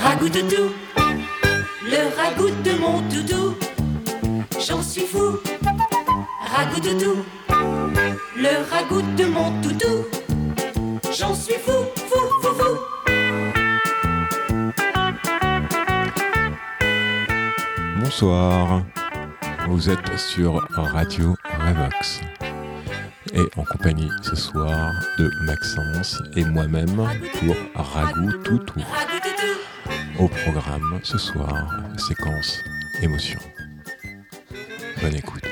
Ragout de tout, le ragout de mon doudou, j'en suis fou. Ragout de tout, le ragout de mon doudou, j'en suis fou, fou, fou, fou. Bonsoir, vous êtes sur Radio Revox et en compagnie ce soir de Maxence et moi-même pour Ragout Toutou. Au programme ce soir, séquence émotion. Bonne écoute.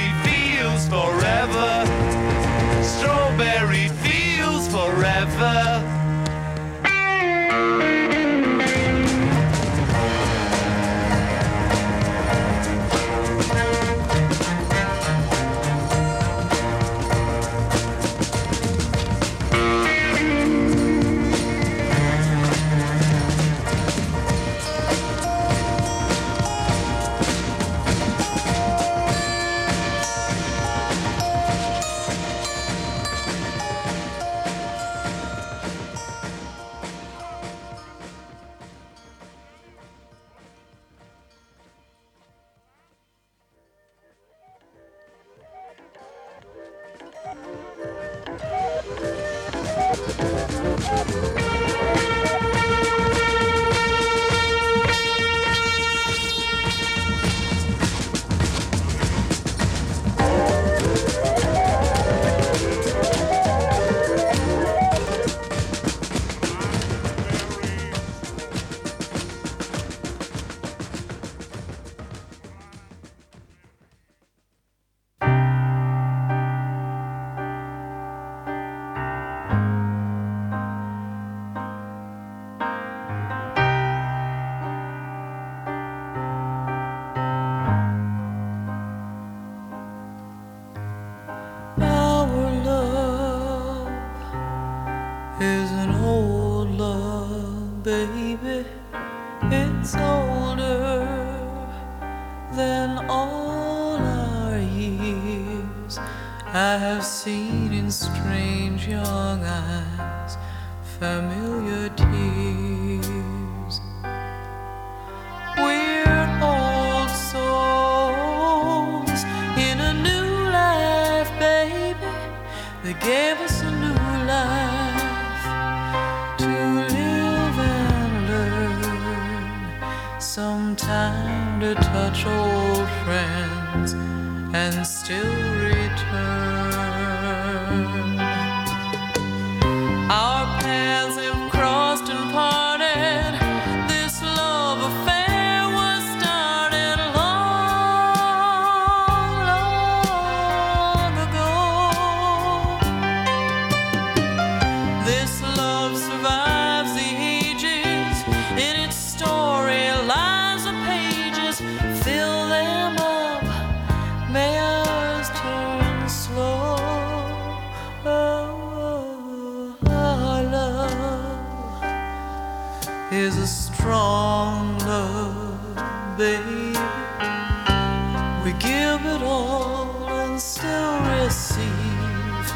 We give it all and still receive.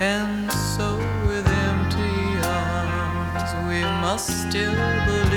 And so, with empty arms, we must still believe.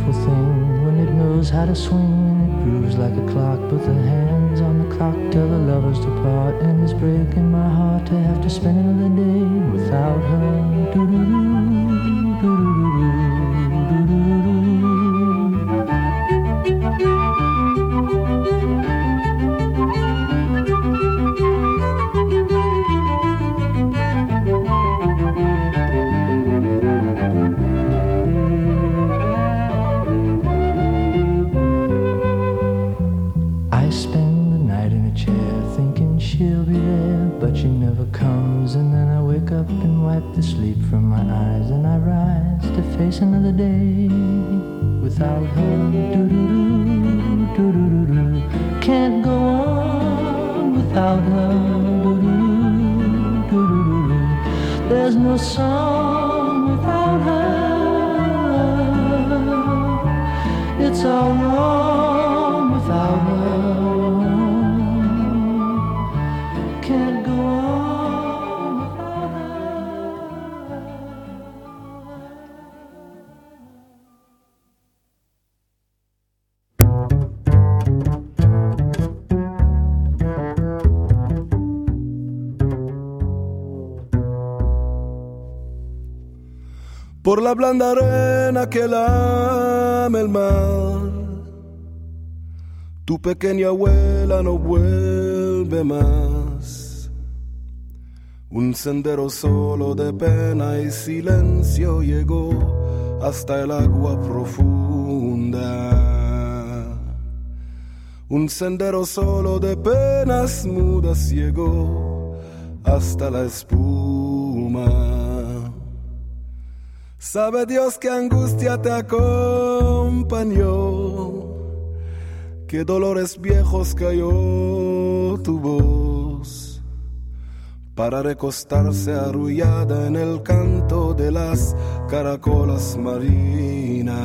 Beautiful thing when it knows how to swing it grooves like a clock. But the hands on the clock tell the lovers to part, and it's breaking my heart to have to spend another day without her. I por la blanda arena que lame el mar. Tu pequeña abuela no vuelve más. Un sendero solo de pena y silencio llegó hasta el agua profunda. Un sendero solo de penas mudas llegó hasta la espuma. Sabe Dios que angustia te acompañó, que dolores viejos cayó tu voz para recostarse arrullada en el canto de las caracolas marinas.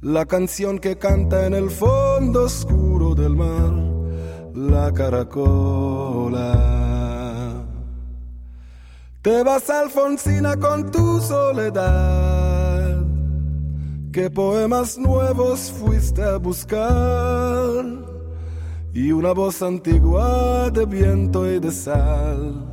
La canción que canta en el fondo oscuro del mar, la caracola. Te vas Alfonsina con tu soledad. ¿Qué poemas nuevos fuiste a buscar? Y una voz antigua de viento y de sal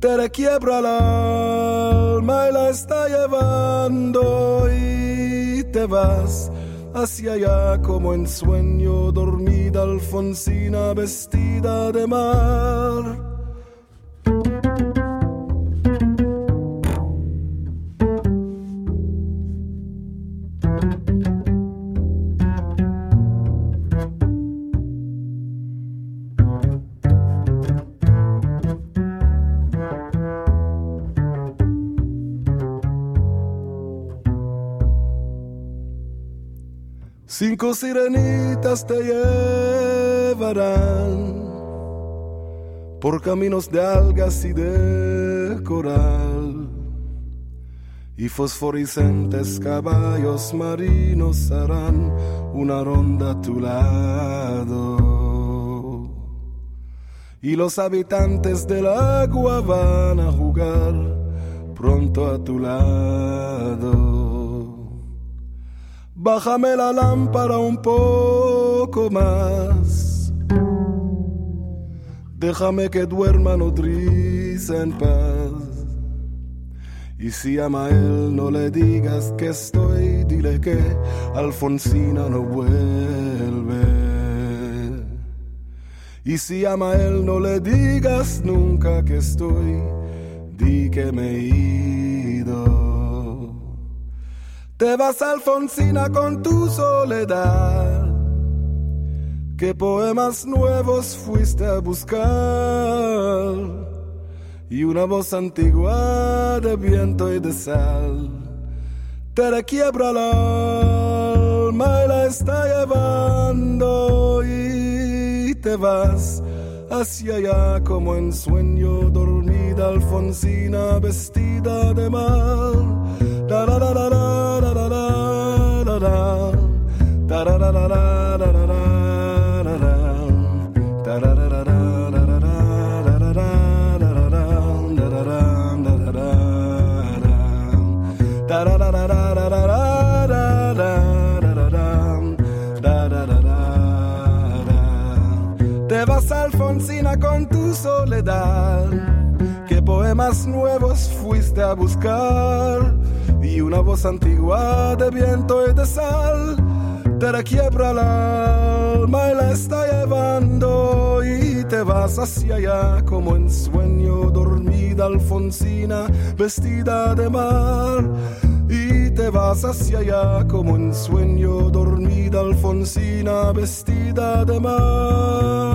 te requiebra el alma y la está llevando y te vas hacia allá como en sueño dormida Alfonsina vestida de mar. Cinco sirenitas te llevarán por caminos de algas y de coral. Y fosforescentes caballos marinos harán una ronda a tu lado. Y los habitantes del agua van a jugar pronto a tu lado. Bájame la lámpara un poco más. Déjame que duerma nodriza en paz. Y si a él, no le digas que estoy, dile que Alfonsina no vuelve. Y si a él, no le digas nunca que estoy, di que me ido. Te vas Alfonsina con tu soledad. ¿Qué poemas nuevos fuiste a buscar? Y una voz antigua de viento y de sal te requiebra el alma y la está llevando y te vas hacia allá como en sueño dormida Alfonsina vestida de mal. Te vas Alfonsina con tu soledad. ¿Qué poemas nuevos fuiste a buscar? Y una voz antigua de viento y de sal te requiebra el alma y la está llevando y te vas hacia allá como en sueño dormida Alfonsina vestida de mar y te vas hacia allá como en sueño dormida Alfonsina vestida de mar.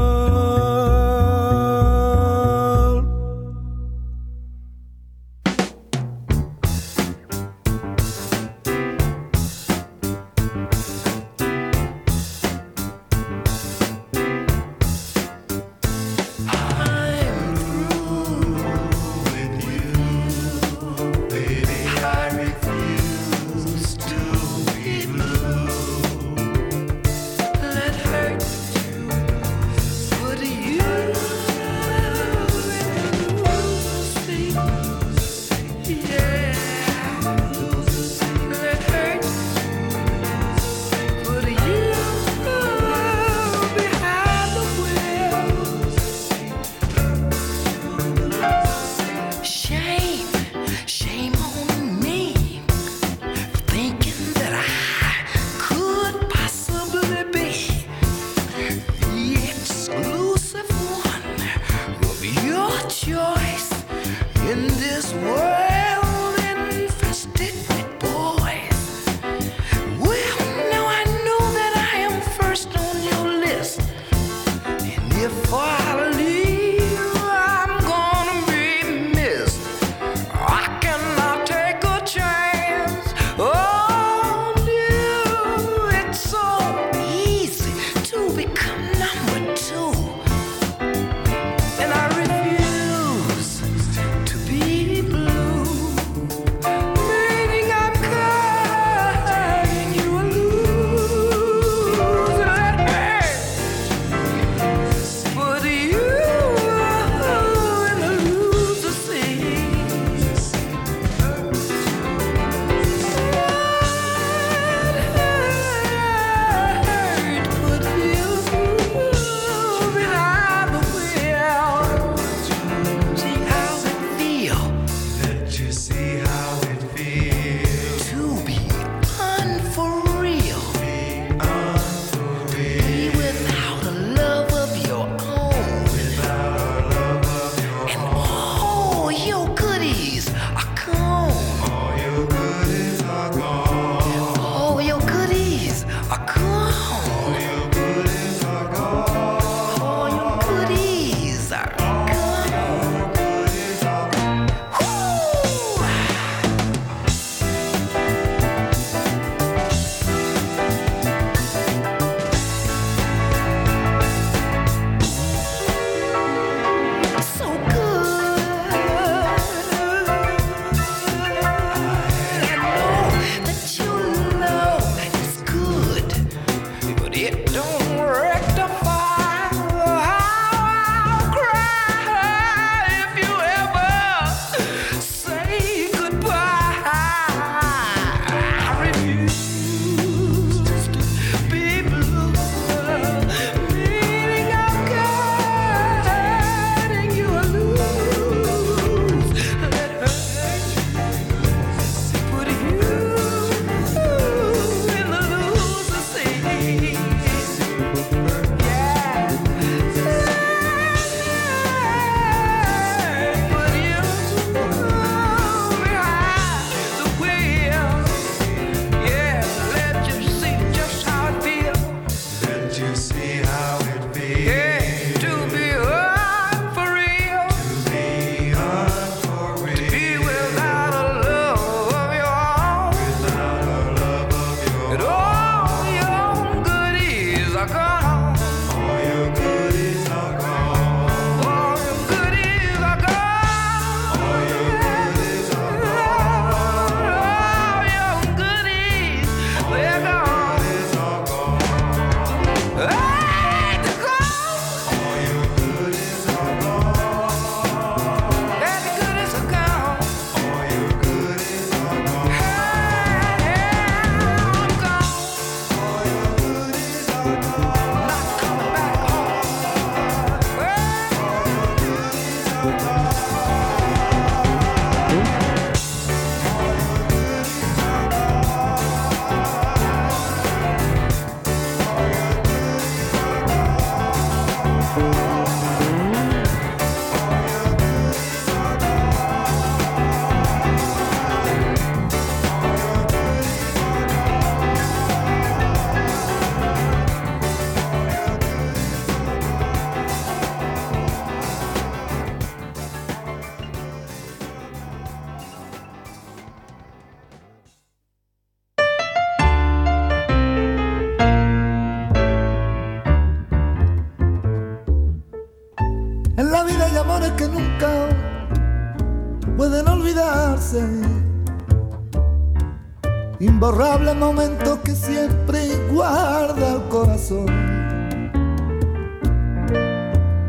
Imborrable momento que siempre guarda el corazón.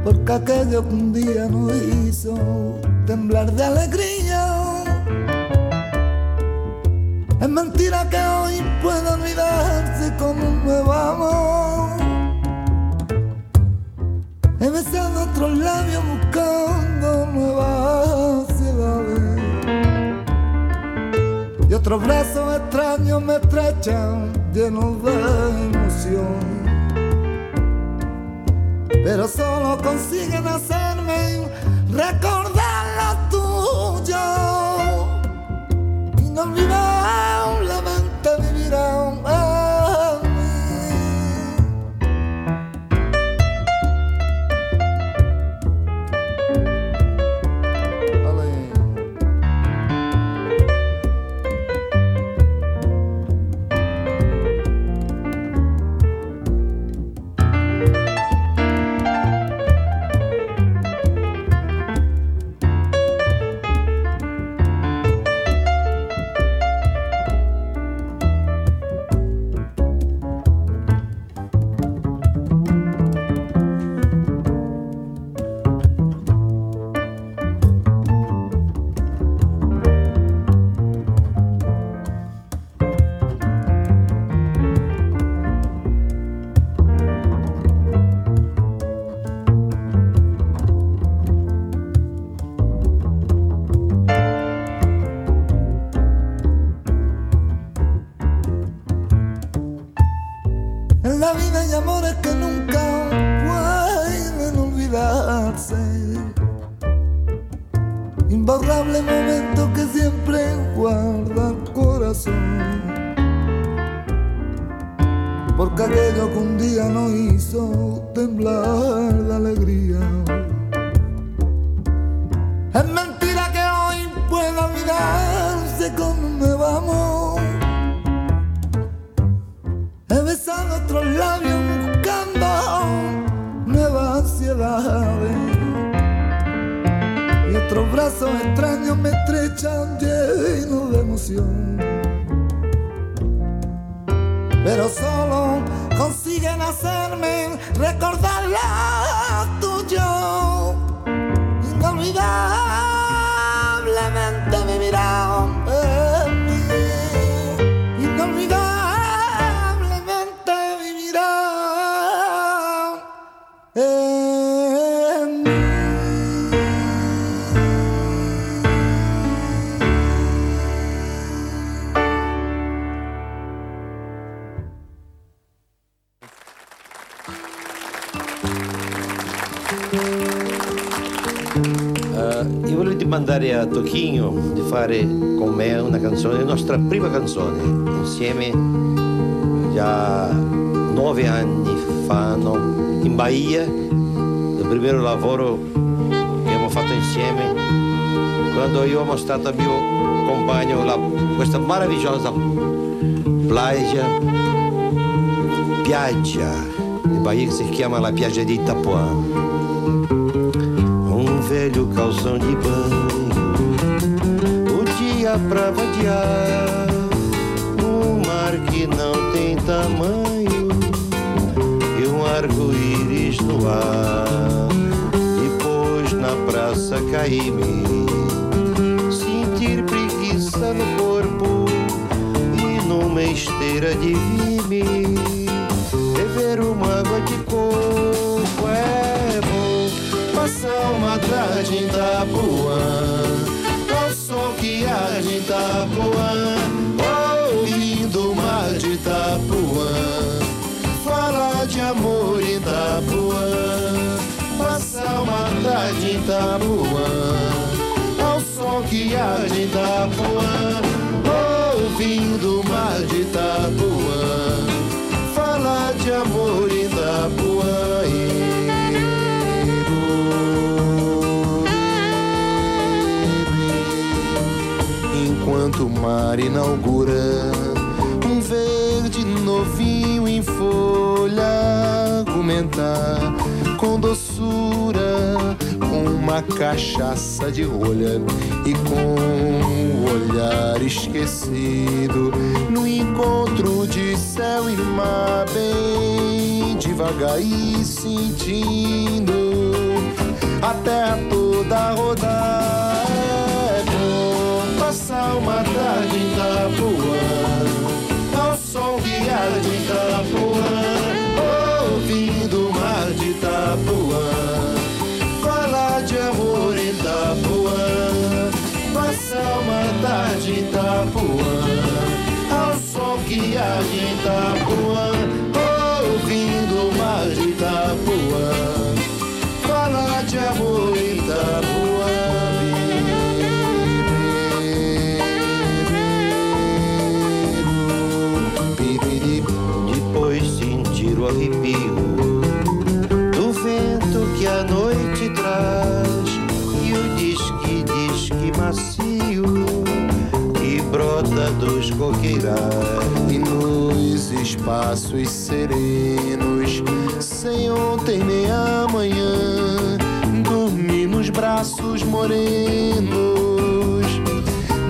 Porque aquello que un día nos hizo temblar de alegría. Brazos extraños me estrechan llenos de emoción. Pero solo consiguen hacerme recordar lo tuyo. Inolvidablemente Otros brazos extraños me estrechan llenos de emoción. Pero solo consiguen hacerme recordar lo tuyo. Inolvidablemente vivirán en Dimandare a Tocchino di fare con me una canzone, la nostra prima canzone, insieme già nove anni fa no? in Bahia, il primo lavoro che abbiamo fatto insieme, quando io ho mostrato al mio compagno la- questa meravigliosa playa, piaggia in Bahia si chiama la piaggia di Itapuã. Velho calção de banho, o dia pra vadiar, um mar que não tem tamanho e um arco-íris no ar. Depois na praça caí-me, sentir preguiça no corpo e numa esteira de vime, Uma tarde em Itapuã, ao som que há de Itapuã, ouvindo o mar de Itapuã, falar de amor Itapuã, passar uma tarde Itapuã, ao som que há de Itapuã, mar inaugura um verde novinho em folha, argumentar com doçura com uma cachaça de rolha e com um olhar esquecido no encontro de céu e mar bem devagar e sentindo a terra toda rodar uma tarde em Itapuã. Ao sol guiar de Itapuã ouvindo o mar de Itapuã. Falar de amor em Itapuã passar uma tarde em Itapuã. Ao que há de Itapuã o arrepio do vento que a noite traz e o disque disque macio que brota dos coqueirais e nos espaços serenos. Sem ontem nem amanhã dormir nos braços morenos.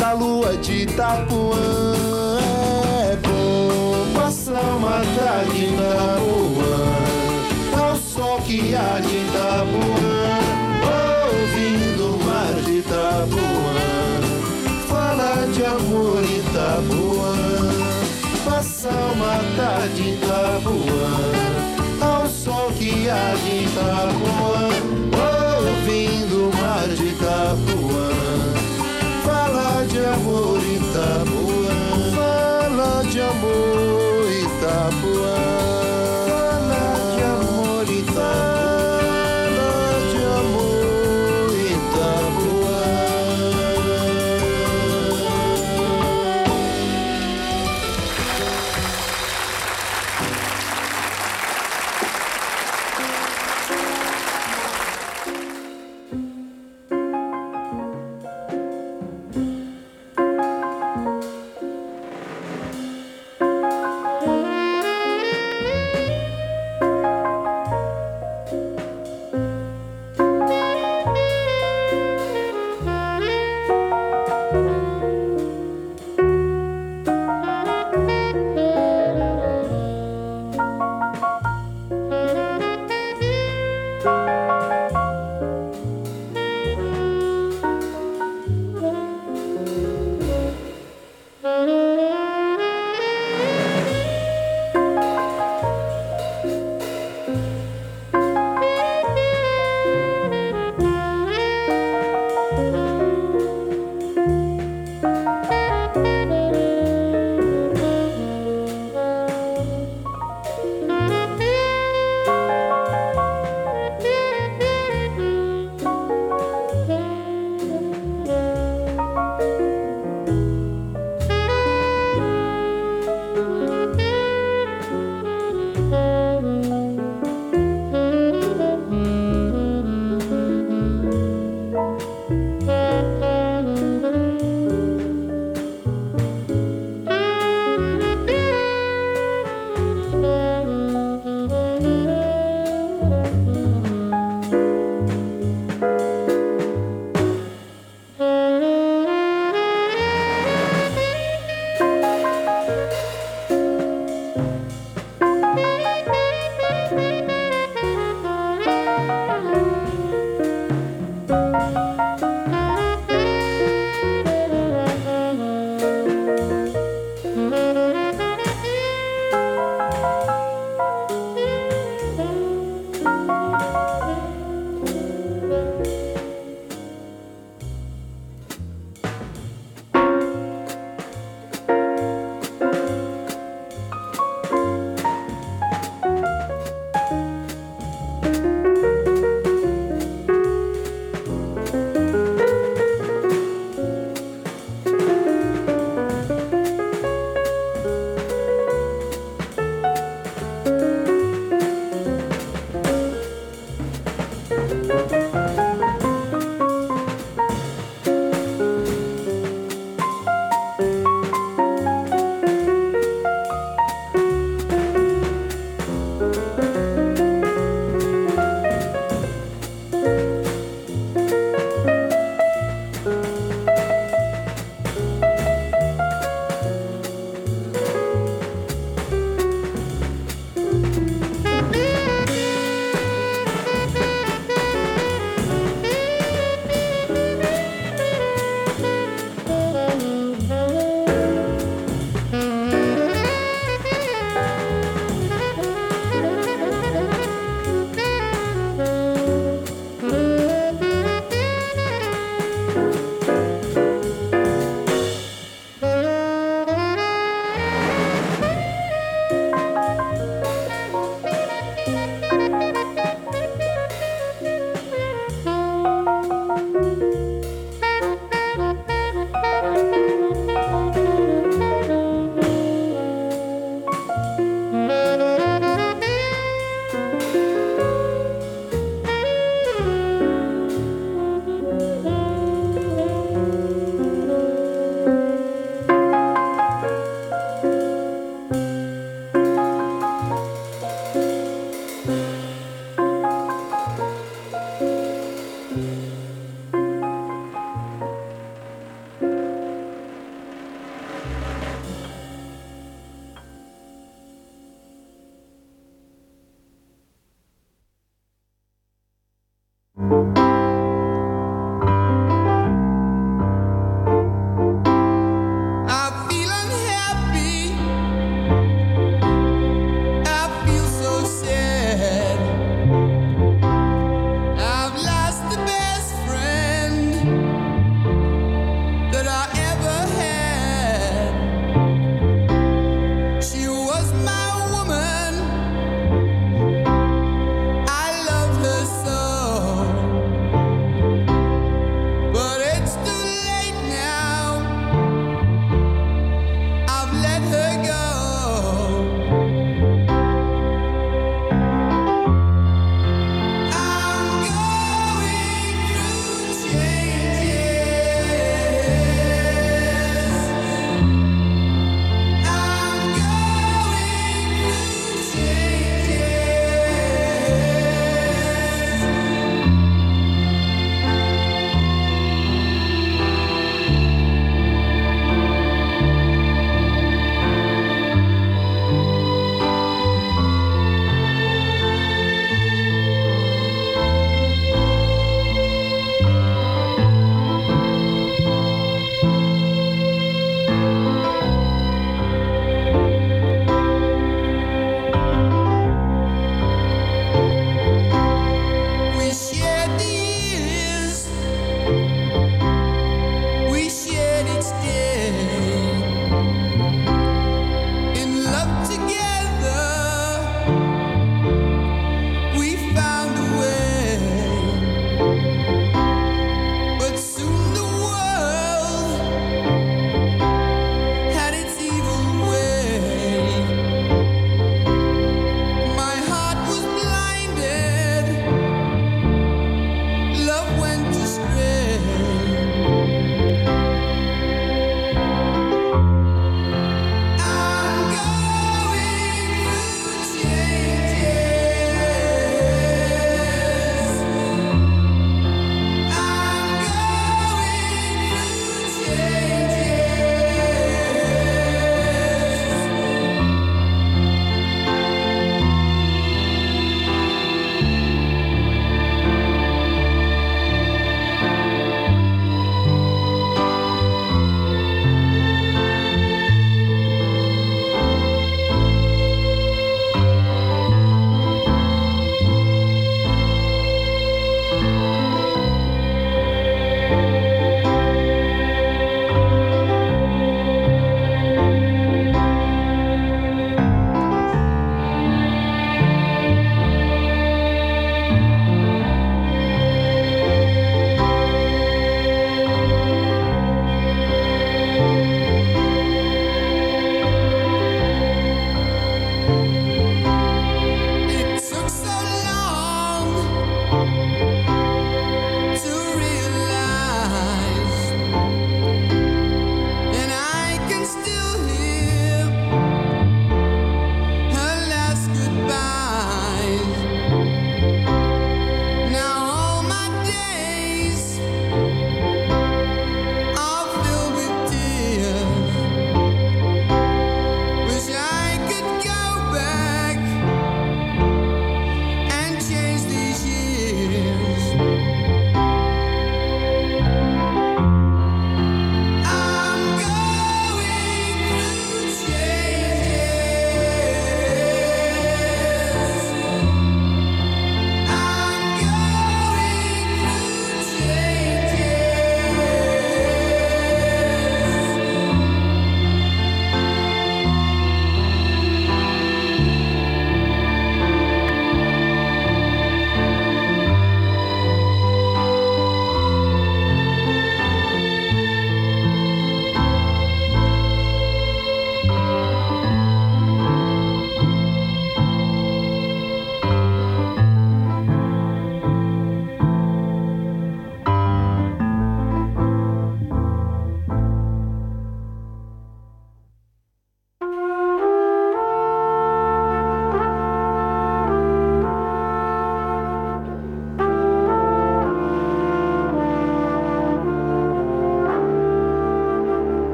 Da lua de Itapuã é passar uma tarde que há de Itapuã ouvindo o mar de Itapuã falar de amor Itapuã passar uma tarde Itapuã ao sol que há de Itapuã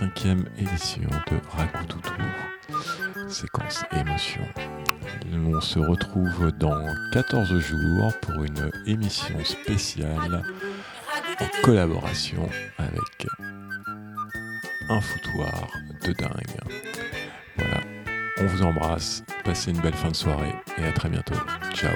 25e édition de Ragout Toutou, séquence émotion. On se retrouve dans 14 jours pour une émission spéciale en collaboration avec un foutoir de dingue. Voilà, on vous embrasse, passez une belle fin de soirée et à très bientôt. Ciao